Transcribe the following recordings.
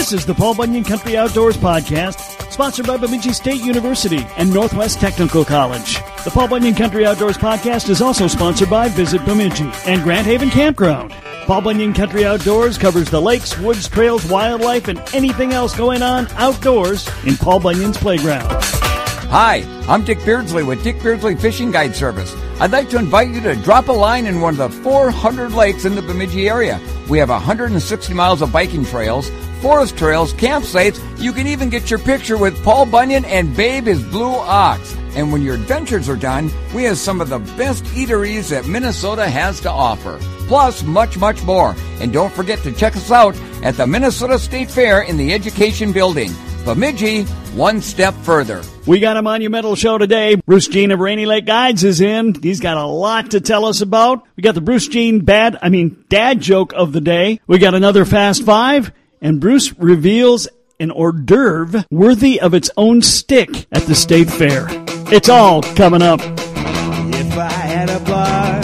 This is the Paul Bunyan Country Outdoors Podcast, sponsored by Bemidji State University and Northwest Technical College. The Paul Bunyan Country Outdoors Podcast is also sponsored by Visit Bemidji and Grand Haven Campground. Paul Bunyan Country Outdoors covers the lakes, woods, trails, wildlife, and anything else going on outdoors in Paul Bunyan's playground. Hi, I'm Dick Beardsley with Dick Beardsley Fishing Guide Service. I'd like to invite you to drop a line in one of the 400 lakes in the Bemidji area. We have 160 miles of biking trails, forest trails, campsites. You can even get your picture with Paul Bunyan and Babe his blue ox. And when your adventures are done, we have some of the best eateries that Minnesota has to offer. Plus, much, much more. And don't forget to check us out at the Minnesota State Fair in the Education Building. Bemidji, one step further. We got a monumental show today. Bruce Jean of Rainy Lake Guides is in. He's got a lot to tell us about. We got the Bruce Jean bad, I mean, dad joke of the day. We got another Fast Five, and Bruce reveals an hors d'oeuvre worthy of its own stick at the state fair. It's all coming up. If I had a bar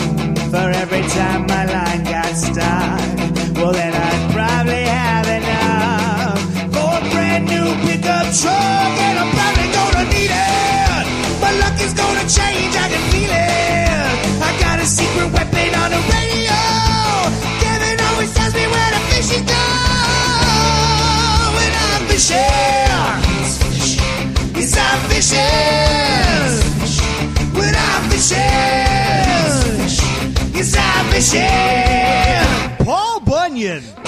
Yes, Paul Bunyan.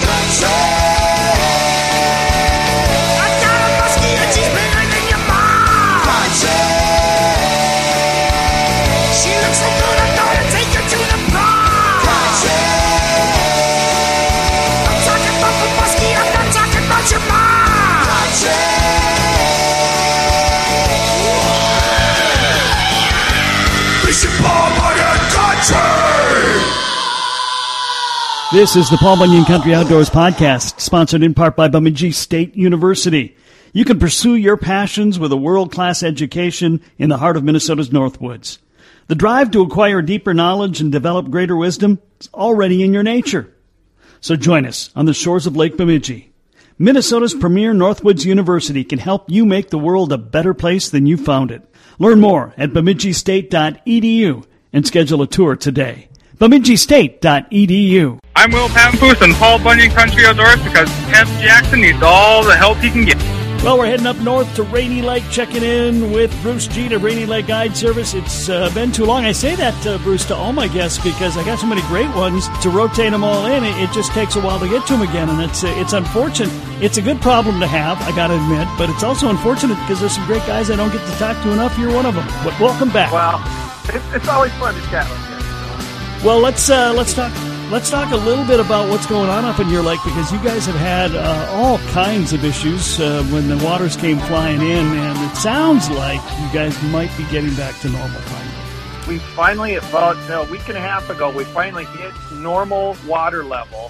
This is the Paul Bunyan Country Outdoors Podcast, sponsored in part by Bemidji State University. You can pursue your passions with a world class education in the heart of Minnesota's Northwoods. The drive to acquire deeper knowledge and develop greater wisdom is already in your nature. So join us on the shores of Lake Bemidji. Minnesota's premier Northwoods University can help you make the world a better place than you found it. Learn more at bemidjistate.edu and schedule a tour today. bemidjistate.edu. I'm Will Pampoose and Paul Bunyan Country Outdoors because Kev Jackson needs all the help he can get. Well, we're heading up north to Rainy Lake, checking in with Bruce G of Rainy Lake Guide Service. It's uh, been too long. I say that, uh, Bruce, to all my guests because I got so many great ones to rotate them all in. It, it just takes a while to get to them again, and it's uh, it's unfortunate. It's a good problem to have, I got to admit, but it's also unfortunate because there's some great guys I don't get to talk to enough. You're one of them. But welcome back. Well, it's, it's always fun to chat with you. Well, let's uh, let's talk let's talk a little bit about what's going on up in your lake because you guys have had uh, all kinds of issues uh, when the waters came flying in, and it sounds like you guys might be getting back to normal finally. We finally, about a week and a half ago, we finally hit normal water level.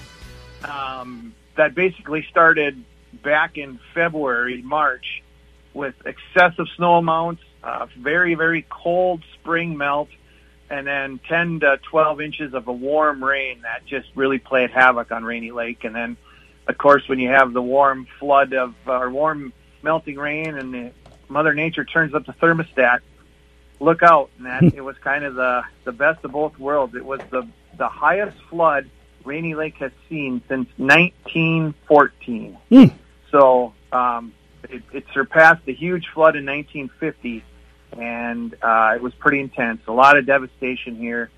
Um, that basically started back in February, March, with excessive snow amounts, uh, very, very cold spring melt, and then 10 to 12 inches of a warm rain that just really played havoc on Rainy Lake. And then, of course, when you have the warm flood of uh, or warm melting rain and the Mother Nature turns up the thermostat, look out! And that it was kind of the the best of both worlds. It was the the highest flood Rainy Lake has seen since 1914. Hmm. So um, it, it surpassed the huge flood in 1950 and uh, it was pretty intense. A lot of devastation here.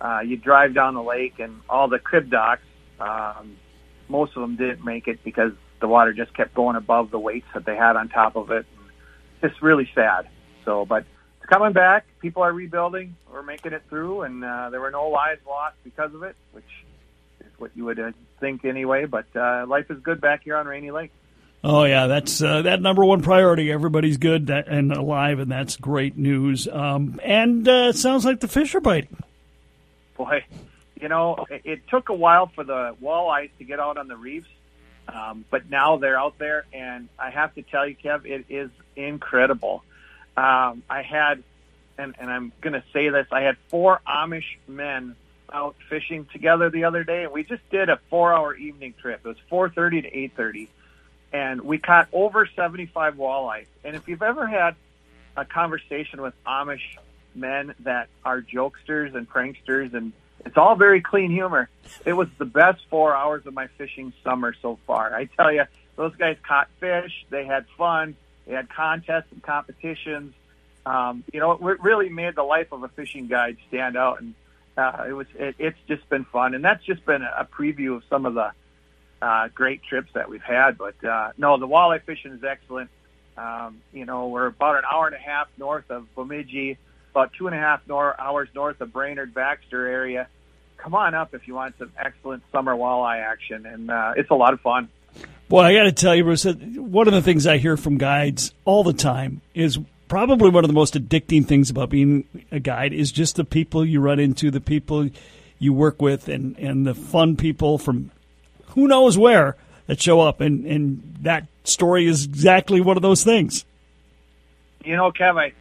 Uh, you drive down the lake, and all the crib docks, um, most of them didn't make it because the water just kept going above the weights that they had on top of it. It's really sad. So, but it's coming back. People are rebuilding. We're making it through, and uh, there were no lives lost because of it, which is what you would uh, think anyway. But uh, life is good back here on Rainy Lake. Oh yeah, that's uh, that number one priority. Everybody's good and alive, and that's great news. Um, and uh, it sounds like the fish are biting. boy, you know, it, took a while for the walleyes to get out on the reefs, um, but now they're out there, and I have to tell you, Kev, it is incredible. Um, I had, and, and I'm going to say this, I had four Amish men out fishing together the other day, and we just did a four-hour evening trip. It was 4:30 to 8:30, and we caught over 75 walleye. And if you've ever had a conversation with Amish men that are jokesters and pranksters, and it's all very clean humor, it was the best four hours of my fishing summer so far. I tell you, those guys caught fish, they had fun, they had contests and competitions. Um, you know, it really made the life of a fishing guide stand out, and uh, it was it, it's just been fun, and that's just been a preview of some of the uh, great trips that we've had. But uh, no, the walleye fishing is excellent. Um, you know, we're about an hour and a half north of Bemidji, about two and a half nor- hours north of Brainerd Baxter area. Come on up if you want some excellent summer walleye action, and uh, it's a lot of fun. Boy, I got to tell you, Bruce, one of the things I hear from guides all the time is probably one of the most addicting things about being a guide is just the people you run into, the people you work with, and, and the fun people from who knows where that show up. And, and that story is exactly one of those things. You know, Kev, I,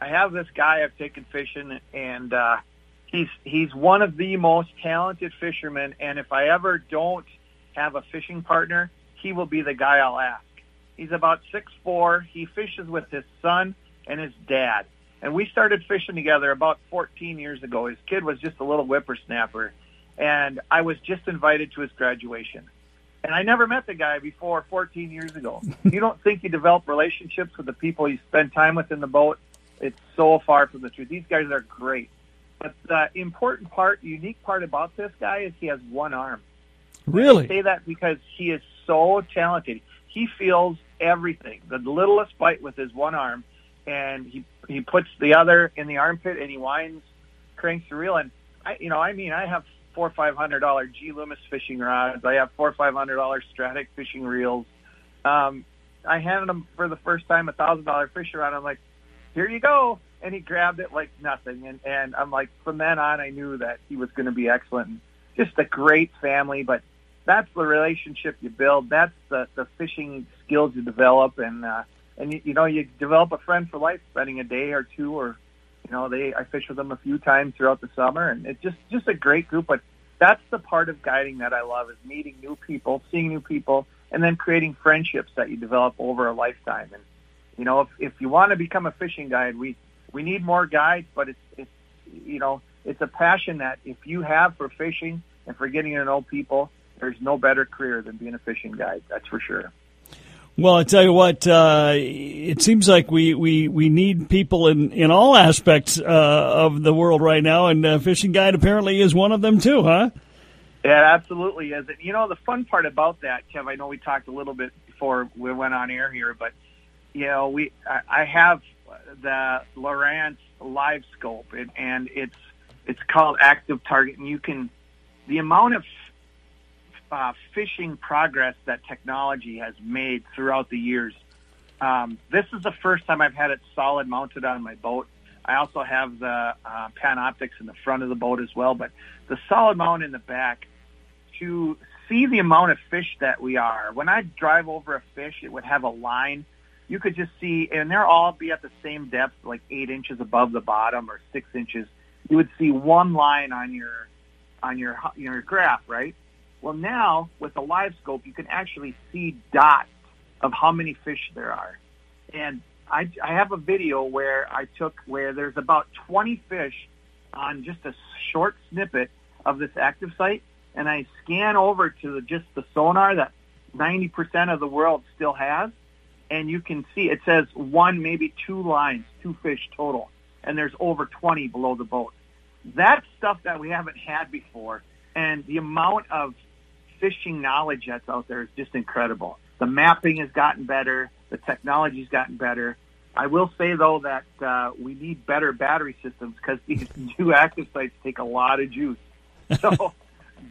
I have this guy I've taken fishing, and uh, he's he's one of the most talented fishermen. And if I ever don't have a fishing partner, he will be the guy I'll ask. He's about six four. He fishes with his son and his dad. And we started fishing together about 14 years ago. His kid was just a little whippersnapper. And I was just invited to his graduation. And I never met the guy before 14 years ago. you don't think you develop relationships with the people you spend time with in the boat. It's so far from the truth. These guys are great. But the important part, unique part about this guy is he has one arm. Really? I say that because he is so talented. He feels everything. The littlest bite with his one arm, and he he puts the other in the armpit and he winds, cranks the reel. And I, you know, I mean, I have four or five hundred dollar G Loomis fishing rods. I have four five hundred dollar Stradic fishing reels. Um, I handed him for the first time a thousand dollar fishing rod. I'm like, here you go. And he grabbed it like nothing. And, and I'm like, from then on, I knew that he was going to be excellent. And just a great family, but that's the relationship you build. That's the, the fishing skills you develop. And, uh, and you, you know, you develop a friend for life, spending a day or two or know, they I fish with them a few times throughout the summer, and it's just just a great group. But that's the part of guiding that I love is meeting new people, seeing new people, and then creating friendships that you develop over a lifetime. And you know, if if you want to become a fishing guide, we we need more guides, but it's it's you know it's a passion that if you have for fishing and for getting to know people, there's no better career than being a fishing guide. That's for sure. Well, I tell you what, uh, it seems like we, we, we need people in, in all aspects uh, of the world right now, and uh, Fishing Guide apparently is one of them too, huh? Yeah, absolutely is. And you know, the fun part about that, Kev, I know we talked a little bit before we went on air here, but you know, we I, I have the Lowrance Live Scope, and, and it's it's called Active Target, and you can the amount of uh, fishing progress that technology has made throughout the years. Um, this is the first time I've had it solid mounted on my boat. I also have the uh, Panoptix in the front of the boat as well, but the solid mount in the back to see the amount of fish that we are. When I drive over a fish, it would have a line. You could just see, and they're all be at the same depth, like eight inches above the bottom or six inches. You would see one line on your on your your graph, right? Well, now with the live scope, you can actually see dots of how many fish there are. And I, I have a video where I took where there's about 20 fish on just a short snippet of this active site, and I scan over to the, just the sonar that 90% of the world still has, and you can see it says one, maybe two lines, two fish total, and there's over 20 below the boat. That's stuff that we haven't had before, and the amount of fishing knowledge that's out there is just incredible. The mapping has gotten better. The technology's gotten better. I will say though that uh, we need better battery systems because these new active sites take a lot of juice. So,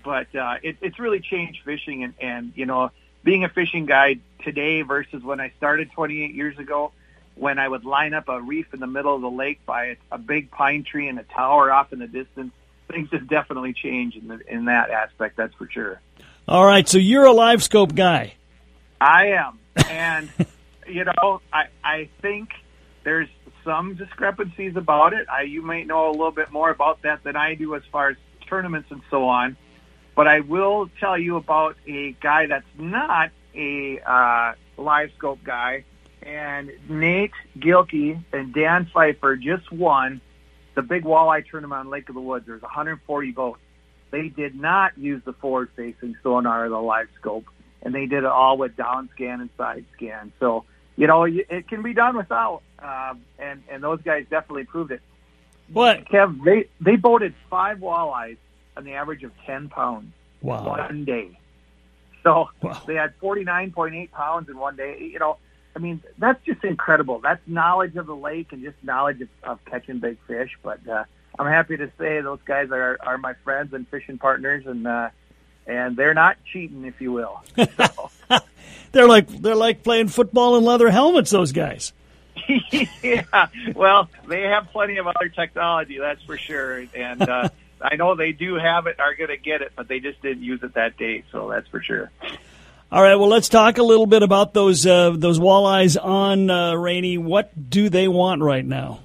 but uh, it, it's really changed fishing, and, and you know, being a fishing guide today versus when I started 28 years ago, when I would line up a reef in the middle of the lake by a, big pine tree and a tower off in the distance. Things have definitely changed in, the, in that aspect. That's for sure. All right, so you're a live scope guy. I am, and you know, I I think there's some discrepancies about it. I you might know a little bit more about that than I do as far as tournaments and so on. But I will tell you about a guy that's not a uh, live scope guy, and Nate Gilkey and Dan Pfeiffer just won the big walleye tournament on Lake of the Woods. There's 140 boats. They did not use the forward-facing sonar or the live scope, and they did it all with down scan and side scan. So you know it can be done without, uh, and and those guys definitely proved it. What? Kev, they they boated five walleyes on the average of 10 pounds Wow. one day. So Wow. they had 49.8 pounds in one day. You know, I mean, that's just incredible. That's knowledge of the lake and just knowledge of, of catching big fish. But uh, I'm happy to say those guys are, are my friends and fishing partners, and uh, and they're not cheating, if you will. So, They're like they're like playing football in leather helmets. Those guys. yeah, well, they have plenty of other technology, that's for sure. And uh, I know they do have it, are going to get it, but they just didn't use it that day, so that's for sure. All right. Well, let's talk a little bit about those uh, those walleyes on uh, Rainy. What do they want right now?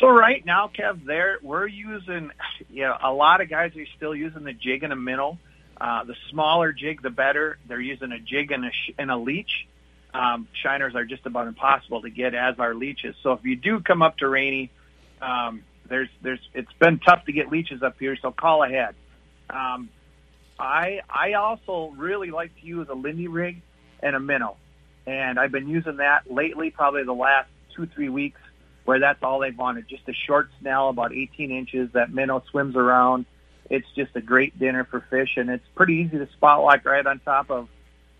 So right now, Kev, there we're using, you know, a lot of guys are still using the jig and a minnow. Uh, the smaller jig, the better. They're using a jig and a sh- and a leech. Um, shiners are just about impossible to get as are leeches. So if you do come up to Rainy, um, there's there's it's been tough to get leeches up here. So call ahead. Um, I I also really like to use a Lindy rig and a minnow, and I've been using that lately, probably the last two three weeks, where that's all they've wanted. Just a short snell, about 18 inches. That minnow swims around. It's just a great dinner for fish, and it's pretty easy to spot like right on top of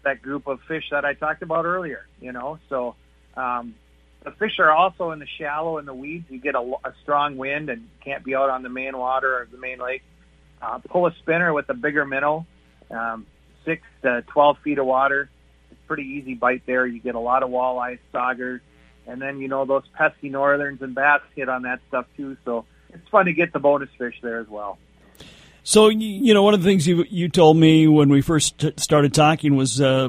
that group of fish that I talked about earlier. You know, so um, the fish are also in the shallow in the weeds. You get a, a strong wind and can't be out on the main water or the main lake. Uh, pull a spinner with a bigger minnow, um, six to twelve feet of water. It's pretty easy bite there. You get a lot of walleyes, saugers, and then you know those pesky northerns and bass hit on that stuff too. So it's fun to get the bonus fish there as well. So you know one of the things you you told me when we first started talking was uh,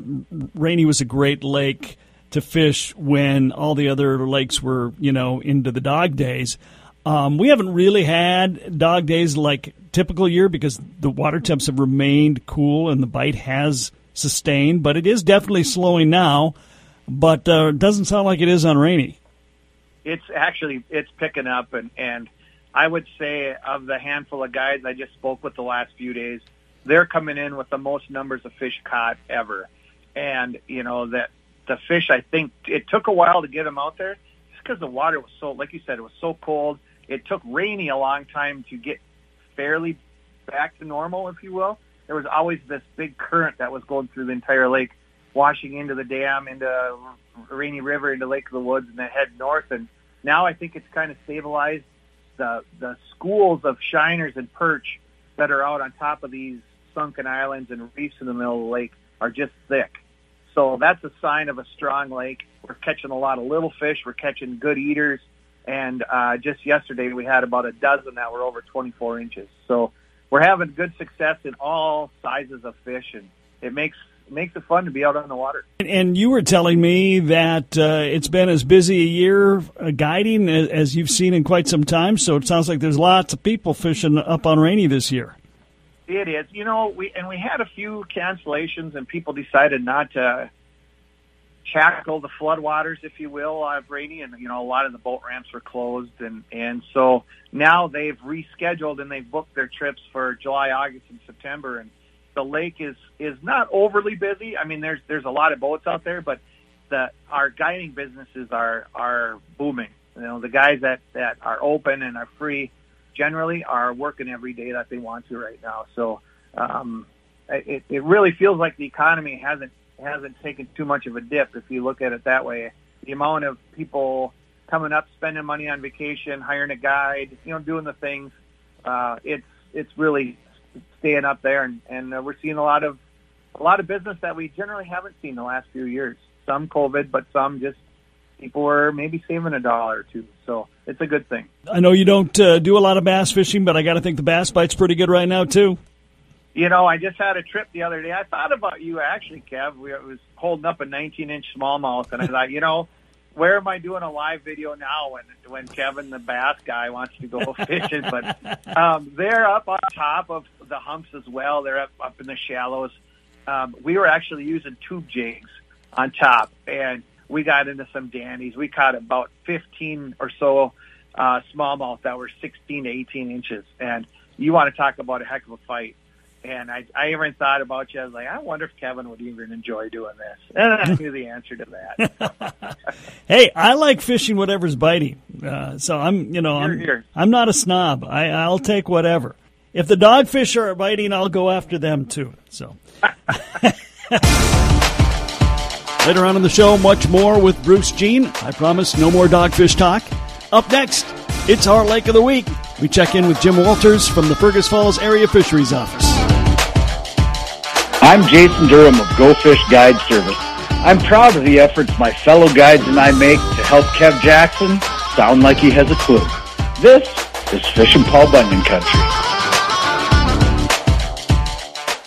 Rainy was a great lake to fish when all the other lakes were you know into the dog days. Um, we haven't really had dog days like typical year because the water temps have remained cool and the bite has sustained, but it is definitely slowing now. But uh, it doesn't sound like it is on Rainy. it's actually it's picking up and and I would say of the handful of guys I just spoke with the last few days, they're coming in with the most numbers of fish caught ever. And you know that the fish I think it took a while to get them out there just because the water was so like you said it was so cold. It took rainy a long time to get fairly back to normal if you will. There was always this big current that was going through the entire lake washing into the dam, into Rainy River, into Lake of the Woods, and then head north. And now I think it's kind of stabilized. The the schools of shiners and perch that are out on top of these sunken islands and reefs in the middle of the lake are just thick. So that's a sign of a strong lake. We're catching a lot of little fish. We're catching good eaters. And uh, just yesterday we had about a dozen that were over 24 inches. So we're having good success in all sizes of fish, and it makes makes it fun to be out on the water. And- And you were telling me that uh, it's been as busy a year uh, guiding as, as you've seen in quite some time. So it sounds like there's lots of people fishing up on Rainy this year. It is, you know, we and we had a few cancellations, and people decided not to tackle the floodwaters, if you will, of Rainy, and you know, a lot of the boat ramps were closed, and and so now they've rescheduled and they've booked their trips for July, August, and September, and the lake is is not overly busy. I mean, there's there's a lot of boats out there, but the our guiding businesses are are booming. You know, the guys that that are open and are free generally are working every day that they want to right now. So um, it it really feels like the economy hasn't hasn't taken too much of a dip if you look at it that way. The amount of people coming up, spending money on vacation, hiring a guide, you know, doing the things, uh, it's it's really staying up there, and, and uh, we're seeing a lot of a lot of business that we generally haven't seen the last few years. Some COVID, but some just people were maybe saving a dollar or two. So it's a good thing. I know you don't uh, do a lot of bass fishing, but I got to think the bass bite's pretty good right now too. You know, I just had a trip the other day. I thought about you actually, Kev. We I was holding up a 19 inch smallmouth, and I thought, you know, where am I doing a live video now when when Kevin the bass guy wants to go fishing? But um, they're up on top of the humps as well. They're up up in the shallows. Um, we were actually using tube jigs on top, and we got into some dandies. We caught about 15 or so uh, smallmouth that were 16 to 18 inches, and you want to talk about a heck of a fight. And I, I even thought about you. I was like, I wonder if Kevin would even enjoy doing this. And I knew the answer to that. hey, I like fishing whatever's biting. Uh, so I'm, you know, I'm, Here, here. I'm not a snob. I, I'll take whatever. If the dogfish are biting, I'll go after them too. So. Later on in the show, much more with Bruce Jean. I promise no more dogfish talk. Up next, it's our Lake of the Week. We check in with Jim Walters from the Fergus Falls Area Fisheries Office. I'm Jason Durham of Go Fish Guide Service. I'm proud of the efforts my fellow guides and I make to help Kev Jackson sound like he has a clue. This is Fish and Paul Bunyan Country.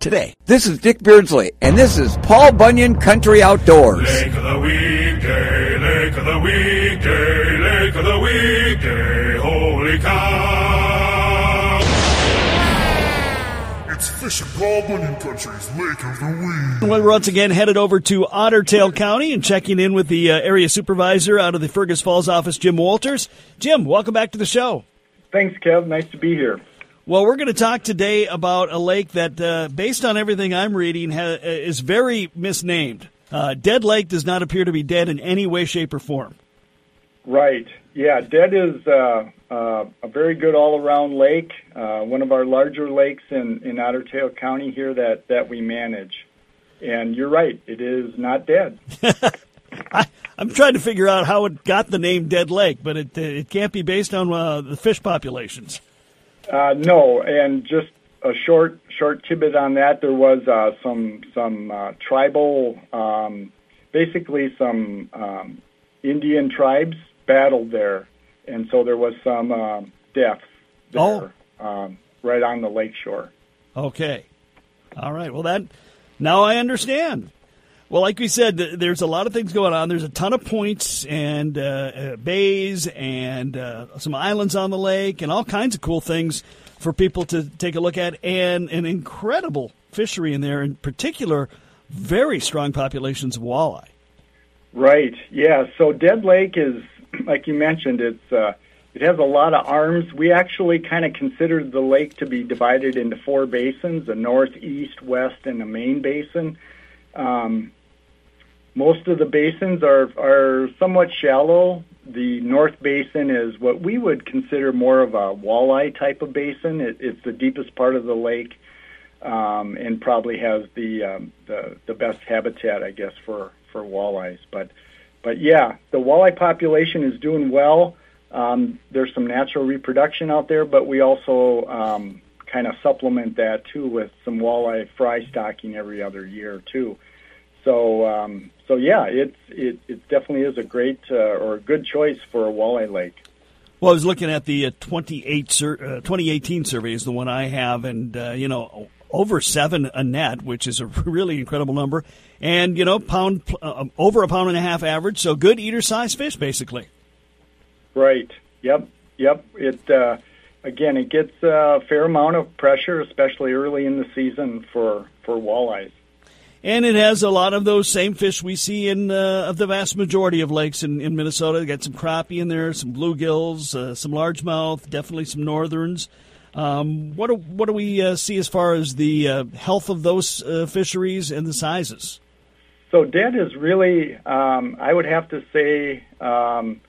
today. This is Dick Beardsley, and this is Paul Bunyan Country Outdoors. Lake of the weekday, lake of the weekday, lake of the weekday, holy cow! It's fishing Paul Bunyan Country's Lake of the Week. We're once again headed over to Ottertail County and checking in with the uh, area supervisor out of the Fergus Falls office, Jim Walters. Jim, welcome back to the show. Thanks, Kev. Nice to be here. Well, we're going to talk today about a lake that, uh, based on everything I'm reading, ha- is very misnamed. Uh, dead Lake does not appear to be dead in any way, shape, or form. Right. Yeah, Dead is uh, uh, a very good all-around lake, uh, one of our larger lakes in, in Ottertail County here that, that we manage. And you're right, it is not dead. I, I'm trying to figure out how it got the name Dead Lake, but it, it can't be based on uh, the fish populations. Uh, no, and just a short short tidbit on that. There was uh, some some uh, tribal, um, basically some um, Indian tribes battled there, and so there was some um, deaths there, um, right on the lake shore. Okay. All right. Well, that now I understand. Well, like we said, there's a lot of things going on. There's a ton of points and uh, uh, bays and uh, some islands on the lake and all kinds of cool things for people to take a look at, and an incredible fishery in there. In particular, very strong populations of walleye. Right. Yeah. So Dead Lake is, like you mentioned, it's uh, it has a lot of arms. We actually kind of considered the lake to be divided into four basins: a north, east, west, and a main basin. Um, most of the basins are are somewhat shallow. The North Basin is what we would consider more of a walleye type of basin. It, it's the deepest part of the lake, um, and probably has the, um, the the best habitat, I guess, for for walleyes. But but yeah, the walleye population is doing well. Um, there's some natural reproduction out there, but we also um, kind of supplement that too with some walleye fry stocking every other year too. So um, so yeah, it's it, it definitely is a great uh, or a good choice for a walleye lake. Well, I was looking at the uh, 28 sur- uh, 2018 survey is the one I have, and uh, you know over seven a net, which is a really incredible number, and you know pound uh, over a pound and a half average, so good eater size fish basically. Right. Yep. Yep. It uh, again, it gets a fair amount of pressure, especially early in the season for for walleyes. And it has a lot of those same fish we see in uh, of the vast majority of lakes in, in Minnesota. Got some crappie in there, some bluegills, uh, some largemouth, definitely some northerns. Um, what do, what do we uh, see as far as the uh, health of those uh, fisheries and the sizes? So dead is really, um, I would have to say, um,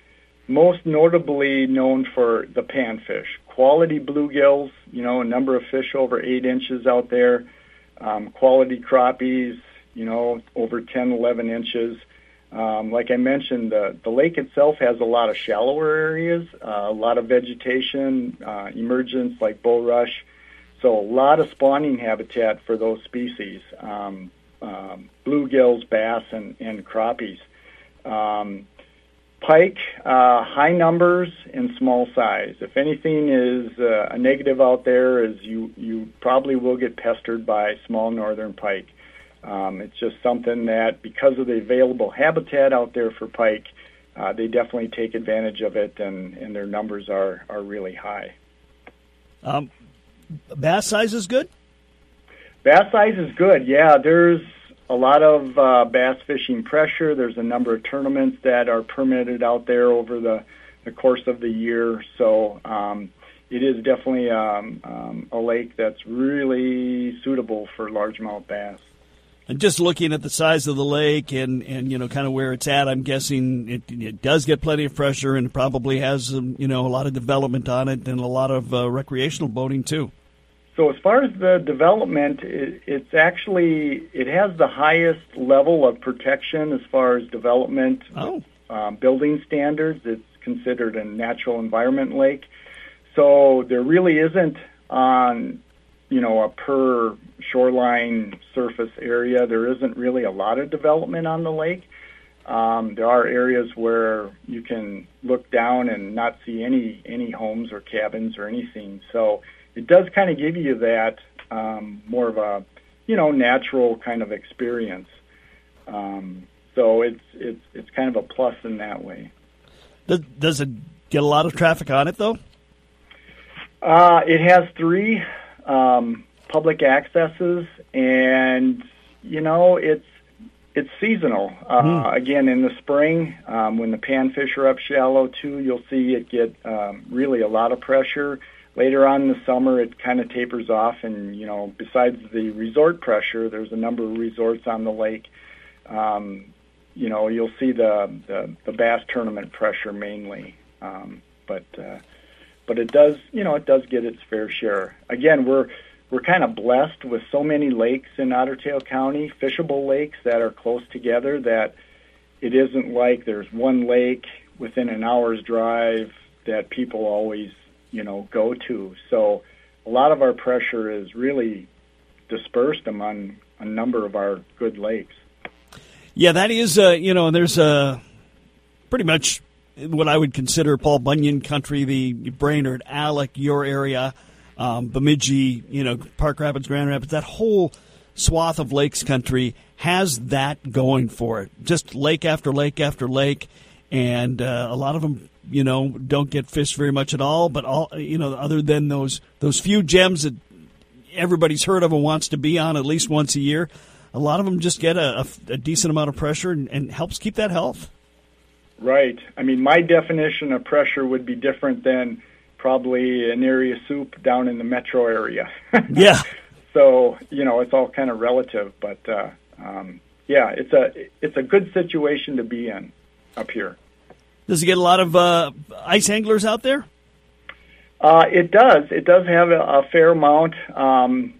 most notably known for the panfish. Quality bluegills, you know, a number of fish over eight inches out there. Um, quality crappies, you know, over 10, 11 inches. Um, like I mentioned, the, the lake itself has a lot of shallower areas, uh, a lot of vegetation, uh, emergence like bulrush, so a lot of spawning habitat for those species, um, um, bluegills, bass, and, and crappies. Um, pike, uh, high numbers and small size. If anything is uh, a negative out there, is you you probably will get pestered by small northern pike. Um, it's just something that because of the available habitat out there for pike, uh, they definitely take advantage of it, and, and their numbers are are really high. Um, bass size is good. Bass size is good. Yeah, there's a lot of uh, bass fishing pressure. There's a number of tournaments that are permitted out there over the, the course of the year. So um, it is definitely um, um, a lake that's really suitable for largemouth bass. And just looking at the size of the lake and, and you know kind of where it's at, I'm guessing it, it does get plenty of pressure and probably has you know a lot of development on it and a lot of uh, recreational boating too. So as far as the development, it, it's actually it has the highest level of protection as far as development Oh, um, building standards. It's considered a natural environment lake. So there really isn't on, you know, a per shoreline surface area. There isn't really a lot of development on the lake. Um, there are areas where you can look down and not see any any homes or cabins or anything. So it does kind of give you that um, more of a, you know, natural kind of experience. Um, so it's it's it's kind of a plus in that way. does, does it get a lot of traffic on it though? Uh, it has three um, public accesses, and you know it's it's seasonal. Uh, Again, in the spring, um, when the panfish are up shallow too, you'll see it get um, really a lot of pressure. Later on in the summer, it kind of tapers off, and you know, besides the resort pressure, there's a number of resorts on the lake. Um, you know, you'll see the, the the bass tournament pressure mainly, um, but uh, but it does, you know, it does get its fair share. Again, we're we're kind of blessed with so many lakes in Otter Tail County, fishable lakes that are close together that it isn't like there's one lake within an hour's drive that people always, you know, go to. So a lot of our pressure is really dispersed among a number of our good lakes. Yeah, that is, uh, you know, there's uh, pretty much what I would consider Paul Bunyan country, the Brainerd, Alec, your area, um, Bemidji, you know, Park Rapids, Grand Rapids, that whole swath of lakes country has that going for it. Just lake after lake after lake, and uh, a lot of them, you know, don't get fished very much at all. But all, you know, other than those those few gems that everybody's heard of and wants to be on at least once a year, a lot of them just get a, a, a decent amount of pressure and, and helps keep that health. Right. I mean, my definition of pressure would be different than probably an area soup down in the metro area. Yeah. so you know, it's all kind of relative, but uh, um, yeah, it's a it's a good situation to be in up here. Does it get a lot of uh, ice anglers out there? Uh, it does. It does have a, a fair amount. Um,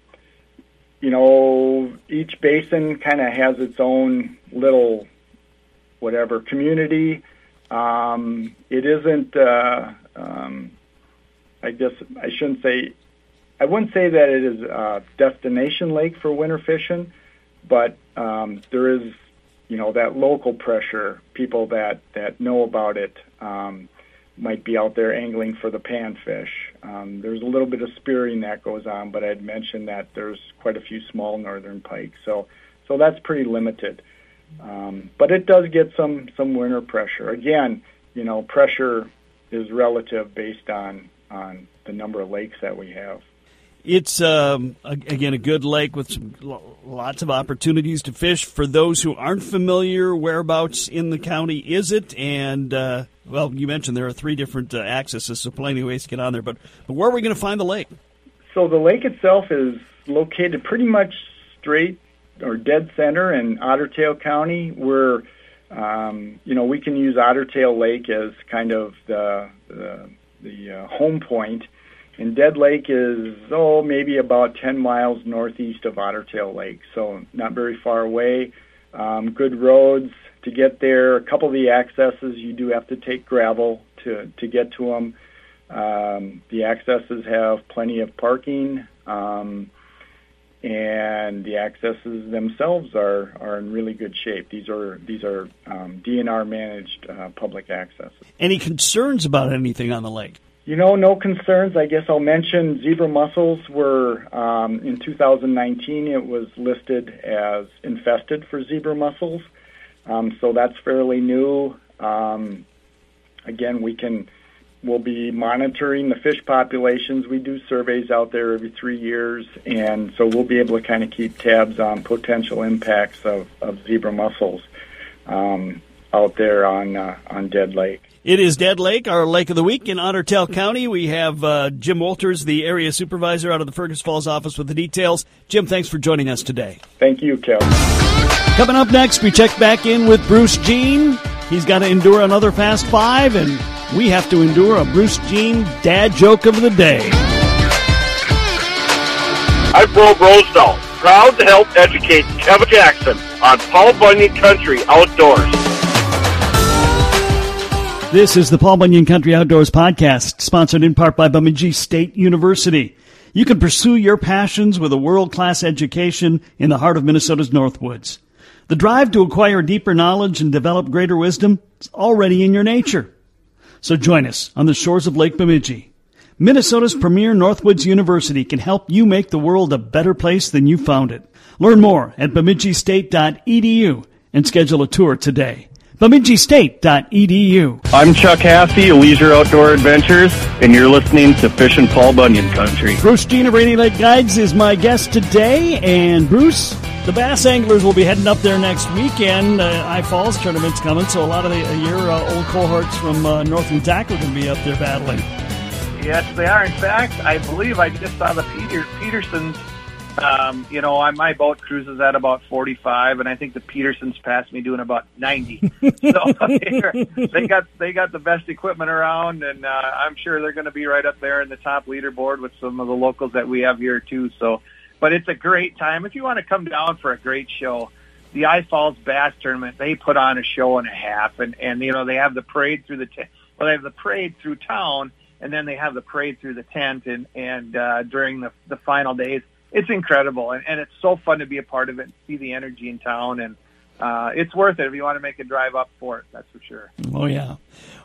you know, each basin kind of has its own little whatever community. Um, it isn't. Uh, um, I guess I shouldn't say. I wouldn't say that it is a destination lake for winter fishing, but um, there is, you know, that local pressure. People that that know about it um, might be out there angling for the panfish. Um, there's a little bit of spearing that goes on, but I'd mentioned that there's quite a few small northern pike. So, so that's pretty limited. Um, but it does get some some winter pressure. Again, you know, pressure is relative based on on the number of lakes that we have. It's um, again a good lake with some, lots of opportunities to fish. For those who aren't familiar, whereabouts in the county is it? And uh, well, you mentioned there are three different uh, accesses, so plenty of ways to get on there. But but where are we going to find the lake? So the lake itself is located pretty much straight or dead center in Otter Tail County. Where um, you know we can use Otter Tail Lake as kind of the the, the uh, home point, and Dead Lake is oh maybe about 10 miles northeast of Otter Tail Lake, so not very far away. Um, good roads, to get there. A couple of the accesses you do have to take gravel to to get to them. Um, the accesses have plenty of parking, um, and the accesses themselves are, are in really good shape. These are these are um, DNR managed uh, public accesses. Any concerns about anything on the lake? You know, no concerns. I guess I'll mention zebra mussels were um, in 2019. It was listed as infested for zebra mussels, um, so that's fairly new. Um, again, we can we'll be monitoring the fish populations. We do surveys out there every three years, and so we'll be able to kind of keep tabs on potential impacts of, of zebra mussels um, out there on uh, on Dead Lake. It is Dead Lake, our Lake of the Week in Ottertail County. We have uh, Jim Walters, the area supervisor out of the Fergus Falls office with the details. Jim, thanks for joining us today. Thank you, Kel. Coming up next, we check back in with Bruce Jean. He's got to endure another Fast Five, and we have to endure a Bruce Jean dad joke of the day. I'm Bro Brosdahl, proud to help educate Kevin Jackson on Paul Bunyan Country Outdoors. This is the Paul Bunyan Country Outdoors Podcast, sponsored in part by Bemidji State University. You can pursue your passions with a world class education in the heart of Minnesota's Northwoods. The drive to acquire deeper knowledge and develop greater wisdom is already in your nature. So join us on the shores of Lake Bemidji. Minnesota's premier Northwoods University can help you make the world a better place than you found it. Learn more at bemidjistate.edu and schedule a tour today. BemidjiState.edu. I'm Chuck Hassey, Leisure Outdoor Adventures, and you're listening to Fish and Paul Bunyan Country. Bruce Jean of Rainy Lake Guides is my guest today, and Bruce, the bass anglers will be heading up there next weekend. Uh, I Falls tournament's coming, so a lot of the uh, your uh, old cohorts from uh, Northland Tackle can be up there battling. Yes, they are. In fact, I believe I just saw the Peter Petersons. Um, you know, I, my boat cruises at about 45, and I think the Petersons passed me doing about 90. so they're- got they got the best equipment around, and uh, I'm sure they're going to be right up there in the top leaderboard with some of the locals that we have here too. So, but it's a great time if you want to come down for a great show. The I Falls Bass Tournament they put on a show and a half, and and you know they have the parade through the t- well they have the parade through town, and then they have the parade through the tent, and and uh, during the the final days, it's incredible, and, and it's so fun to be a part of it, and see the energy in town, and uh, it's worth it if you want to make a drive up for it. That's for sure. Oh yeah.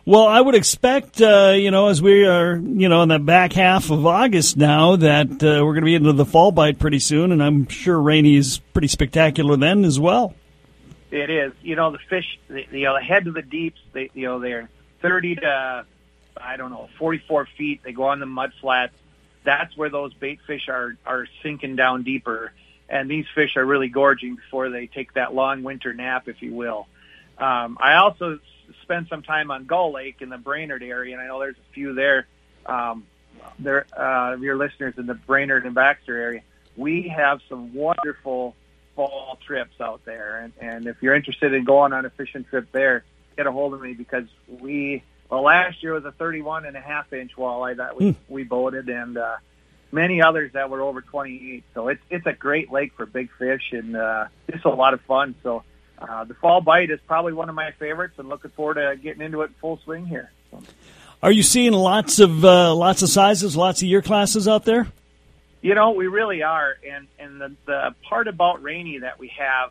Well, I would expect, uh, you know, as we are, you know, in the back half of August now, that uh, we're going to be into the fall bite pretty soon, and I'm sure rainy is pretty spectacular then as well. It is. You know, the fish, the, you know, the head of the deeps, they, you know, they're 30 to, I don't know, 44 feet. They go on the mud flats. That's where those bait fish are, are sinking down deeper. And these fish are really gorging before they take that long winter nap, if you will. Um, I also s- spent some time on Gull Lake in the Brainerd area, and I know there's a few there. Um, there, uh, your listeners in the Brainerd and Baxter area. We have some wonderful fall trips out there. And, and if you're interested in going on a fishing trip there, get a hold of me because we, well, last year was a 31 and a half inch walleye that we, we boated and, uh, many others that were over 28. So it's, it's a great lake for big fish and, uh, just a lot of fun. So, uh, the fall bite is probably one of my favorites and looking forward to getting into it in full swing here. So. Are you seeing lots of uh, lots of sizes, lots of year classes out there? You know, we really are, and and the the part about Rainy that we have,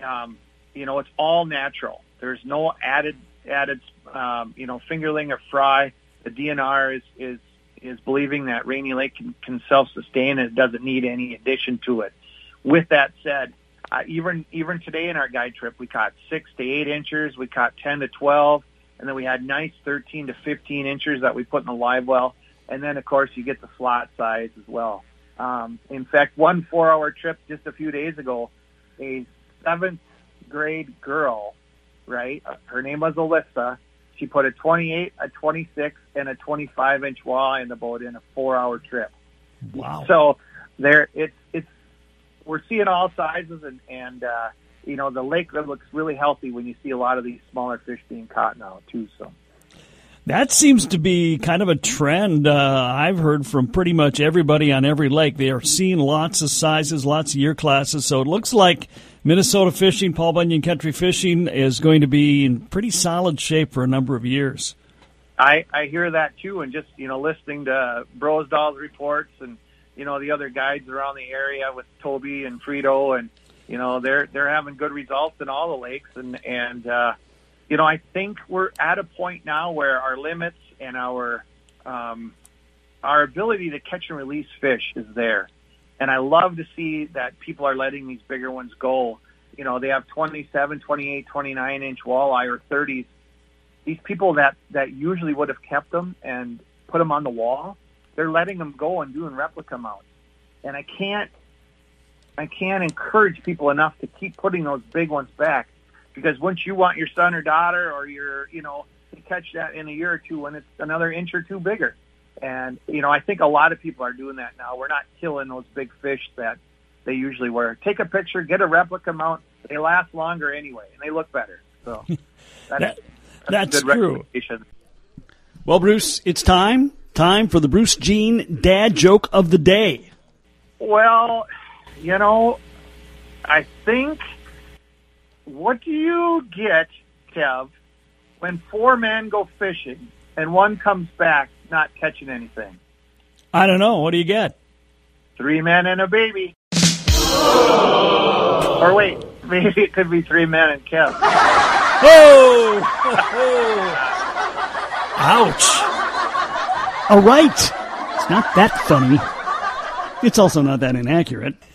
um, you know, it's all natural. There's no added added, um, you know, fingerling or fry. The DNR is is is believing that Rainy Lake can, can self sustain and it doesn't need any addition to it. With that said, uh, even even today in our guide trip, we caught six to eight inches. We caught ten to twelve, and then we had nice thirteen to fifteen inches that we put in the live well. And then, of course, you get the slot size as well. Um, in fact, one four-hour trip just a few days ago, a seventh grade girl, right? Her name was Alyssa. She put a 28, a 26, and a 25 inch walleye in the boat in a four-hour trip. Wow. So there, it's it's we're seeing all sizes, and and uh, you know the lake looks really healthy when you see a lot of these smaller fish being caught now too. So. That seems to be kind of a trend uh, I've heard from pretty much everybody on every lake. They are seeing lots of sizes, lots of year classes. So it looks like Minnesota fishing, Paul Bunyan Country Fishing, is going to be in pretty solid shape for a number of years. I I hear that too, and just you know listening to Brosdahl's reports and you know the other guides around the area with Toby and Frito, and you know they're they're having good results in all the lakes, and and uh, you know I think we're at a point now where our limits and our um, our ability to catch and release fish is there. And I love to see that people are letting these bigger ones go. You know, they have 27, 28, 29 inch walleye or 30s. These people that, that usually would have kept them and put them on the wall, they're letting them go and doing replica mounts. And I can't, I can't encourage people enough to keep putting those big ones back because once you want your son or daughter or your, you know, to catch that in a year or two when it's another inch or two bigger. And, you know, I think a lot of people are doing that now. We're not killing those big fish that they usually were. Take a picture, get a replica mount. They last longer anyway, and they look better. So that's, That- that's, that's a good true. Well, Bruce, it's time. Time for the Bruce Jean dad joke of the day. Well, you know, I think what do you get, Kev, when four men go fishing and one comes back not catching anything? I don't know. What do you get? Three men and a baby. or wait, maybe it could be three men and Kev. Oh! Ouch. All right. It's not that funny. It's also not that inaccurate.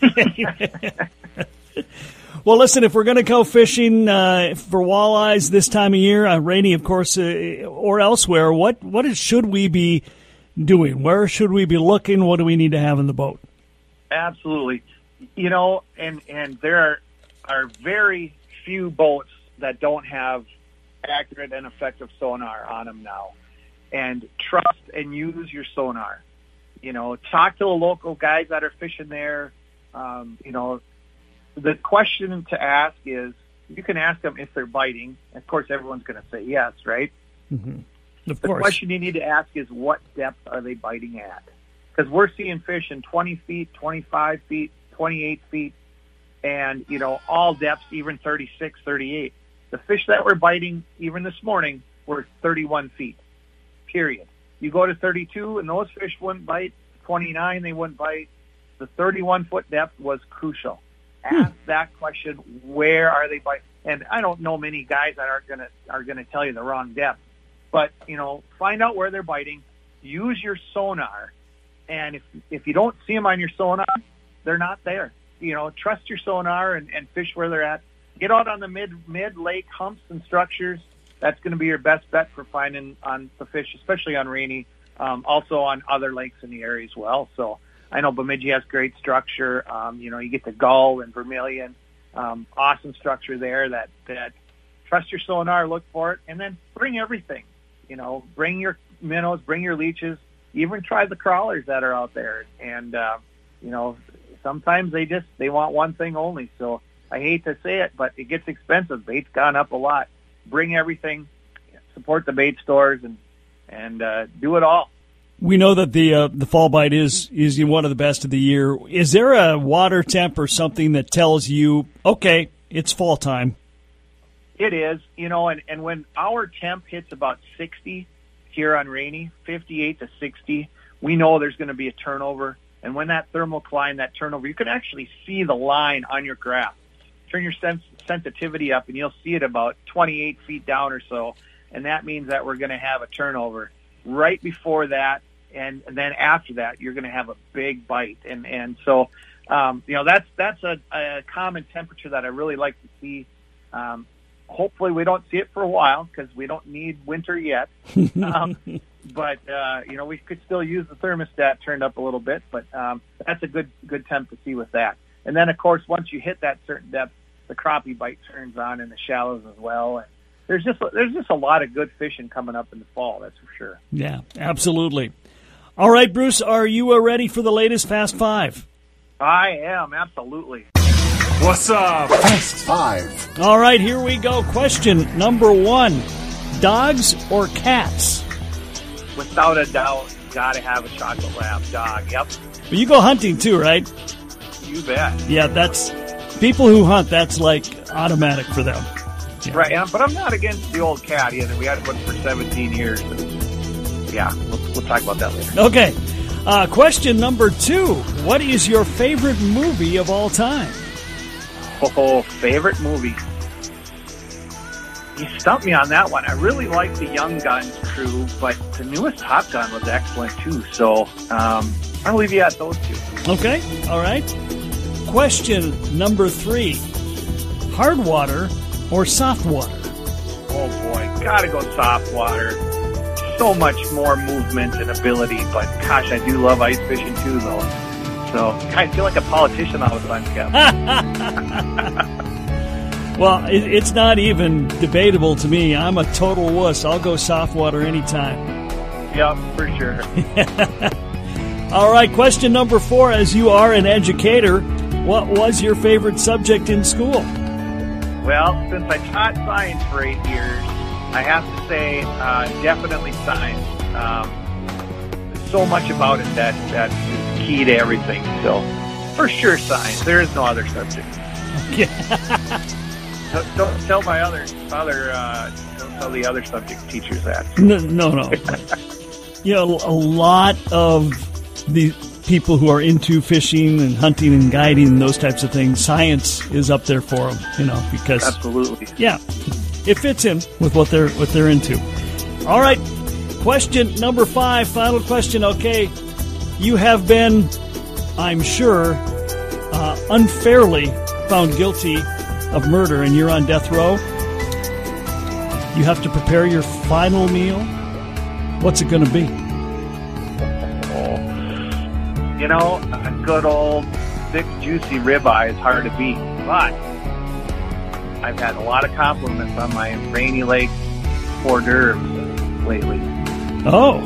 well, listen, if we're going to go fishing uh, for walleyes this time of year, uh, rainy, of course, uh, or elsewhere, what what is, should we be doing? Where should we be looking? What do we need to have in the boat? Absolutely. You know, and and there are, are very few boats that don't have accurate and effective sonar on them now. And trust and use your sonar. You know, talk to the local guys that are fishing there. Um, you know, the question to ask is, you can ask them if they're biting. Of course, everyone's going to say yes, right? Mm-hmm. Of The course. question you need to ask is what depth are they biting at? Because we're seeing fish in 20 feet, 25 feet, 28 feet, and, you know, all depths, even 36, 38. The fish that were biting, even this morning, were 31 feet, period. You go to 32, and those fish wouldn't bite. 29, they wouldn't bite. The 31 foot depth was crucial. Ask that question: Where are they biting? And I don't know many guys that are gonna are gonna tell you the wrong depth, but you know, find out where they're biting. Use your sonar, and if if you don't see them on your sonar, they're not there. You know, trust your sonar and, and fish where they're at. Get out on the mid mid lake humps and structures. That's going to be your best bet for finding on the fish, especially on rainy. Um, also on other lakes in the area as well. So I know Bemidji has great structure. Um, you know, you get the gull and vermilion, um, awesome structure there. That that trust your sonar, look for it, and then bring everything. You know, bring your minnows, bring your leeches, even try the crawlers that are out there. And uh, you know, sometimes they just they want one thing only. So I hate to say it, but it gets expensive. Bait's gone up a lot. Bring everything, support the bait stores, and and uh, do it all. We know that the uh, the fall bite is is one of the best of the year. Is there a water temp or something that tells you, okay, it's fall time? It is, you know, and, and when our temp hits about 60 here on rainy, 58 to 60, we know there's going to be a turnover. And when that thermocline, that turnover, you can actually see the line on your graph. Turn your sens- sensitivity up and you'll see it about 28 feet down or so. And that means that we're going to have a turnover right before that. And, and then after that, you're going to have a big bite. And, and so, um, you know, that's, that's a, a common temperature that I really like to see. Um, hopefully we don't see it for a while because we don't need winter yet. um, but uh, you know, we could still use the thermostat turned up a little bit. But um, that's a good good temp to see with that. And then, of course, once you hit that certain depth, the crappie bite turns on in the shallows as well. And there's just there's just a lot of good fishing coming up in the fall. That's for sure. Yeah, absolutely. All right, Bruce, are you uh, ready for the latest Fast Five? I am absolutely. What's up? Fast Five. All right, here we go. Question number one Dogs or cats? Without a doubt, got to have a chocolate lab dog. Yep, Well, you go hunting too, right? you bet. Yeah, that's People who hunt, that's like automatic for them. Right, but I'm not against the old cat either. We had one for 17 years. And yeah, we'll, we'll talk about that later. Okay. Uh, question number two What is your favorite movie of all time? Oh, favorite movie. You stumped me on that one. I really like the Young Guns crew, but the newest Top Gun was excellent too. So um, I'll leave you at those two. Okay. All right. Question number three Hard water or soft water? Oh boy, gotta go soft water. So much more movement and ability, but gosh, I do love ice fishing too, though. So I feel like a politician all of a sudden, Kev. Well, it, it's not even debatable to me. I'm a total wuss. I'll go soft water anytime. Yeah, for sure. All right, question number four. As you are an educator, what was your favorite subject in school? Well, since I taught science for eight years, I have to say uh, definitely science. Um, there's so much about it that that is key to everything. So, for sure, science. There is no other subject. Don't, don't tell my other other uh, don't tell the other subject teachers that. No, no, no. you know, a lot of the people who are into fishing and hunting and guiding and those types of things, science is up there for them. You know, because Absolutely. yeah, it fits in with what they're what they're into. All right, question number five, final question. Okay, you have been, I'm sure, uh, unfairly found guilty of murder, and you're on death row. You have to prepare your final meal. What's it going to be? You know, a good old thick, juicy ribeye is hard to beat, but I've had a lot of compliments on my Rainy Lake hors d'oeuvres lately. Oh,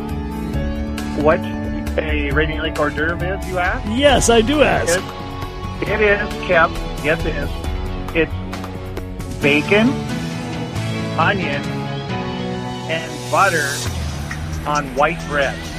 What a Rainy Lake hors d'oeuvre is, you ask? yes, I do ask. It, it is, Kev. Yes, it is. It's bacon, onion, and butter on white bread.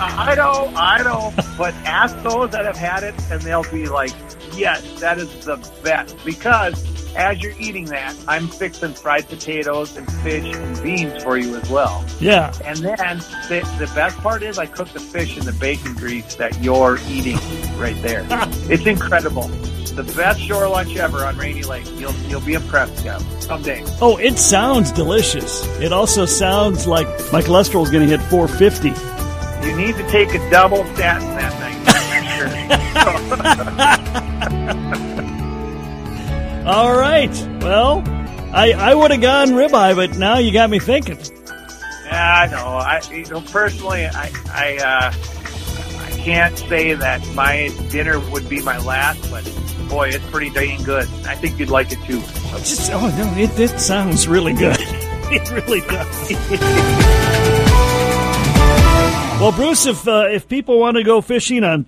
I know, I know, but ask those that have had it, and they'll be like, "Yes, that is the best." Because as you're eating that, I'm fixing fried potatoes and fish and beans for you as well. Yeah. And then the, the best part is I cook the fish in the bacon grease that you're eating right there. it's incredible. The best shore lunch ever on Rainy Lake. You'll you'll be impressed, Kev. Someday. Oh, it sounds delicious. It also sounds like my cholesterol is going to hit 450. You need to take a double statin that night. All right. Well, I I would have gone ribeye, but now you got me thinking. yeah, I know. I you know personally, I I uh, I can't say that my dinner would be my last, but boy, it's pretty dang good. I think you'd like it too. Just oh no, it, it sounds really good. it really does. well, Bruce, if uh, if people want to go fishing on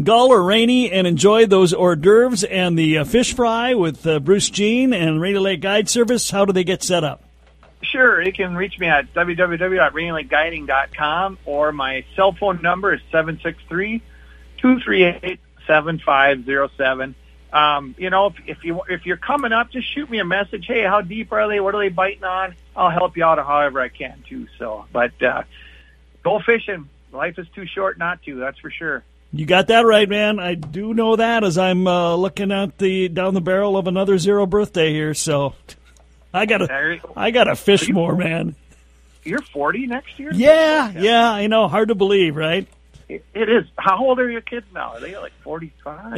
Gull or Rainy and enjoy those hors d'oeuvres and the uh, fish fry with uh, Bruce Jean and Rainy Lake Guide Service, how do they get set up? Sure, you can reach me at www.rainlakeguiding.com or my cell phone number is 763-238-7507. Um, you know, if, if you if you're coming up, just shoot me a message. Hey, how deep are they? What are they biting on? I'll help you out however I can too. So, but uh, go fishing. Life is too short not to. That's for sure. You got that right, man. I do know that as I'm uh, looking at the down the barrel of another zero birthday here. So I gotta. I gotta fish you- more, man. You're 40 next year. Yeah, yeah, I know. Hard to believe, right? It it is. How old are your kids now? Are they like 45?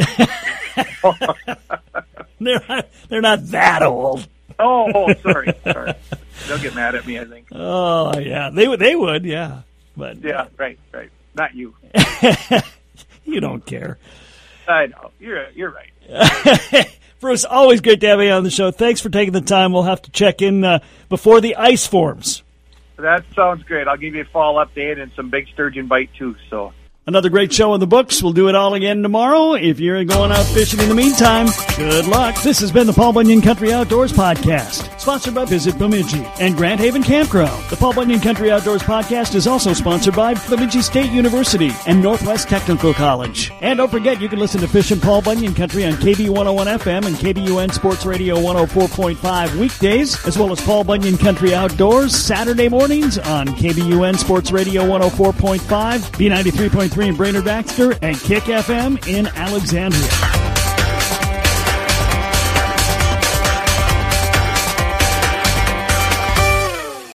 They're not, they're not that old. oh, oh, sorry, sorry. They'll get mad at me. I think. Oh yeah, they would. They would. Yeah, but Yeah, right, right. Not you. you don't care. I know. You're you're right. Bruce, always great to have you on the show. Thanks for taking the time. We'll have to check in uh, before the ice forms. That sounds great. I'll give you a fall update and some big sturgeon bite too. So Another great show in the books. We'll do it all again tomorrow. If you're going out fishing in the meantime, good luck. This has been the Paul Bunyan Country Outdoors Podcast. Sponsored by Visit Bemidji and Grand Haven Campground. The Paul Bunyan Country Outdoors podcast is also sponsored by Bemidji State University and Northwest Technical College. And don't forget, you can listen to Fish and Paul Bunyan Country on KB 101 FM and KBUN Sports Radio 104.5 weekdays, as well as Paul Bunyan Country Outdoors Saturday mornings on KBUN Sports Radio 104.5, B93.3 in Brainerd Baxter, and Kick FM in Alexandria.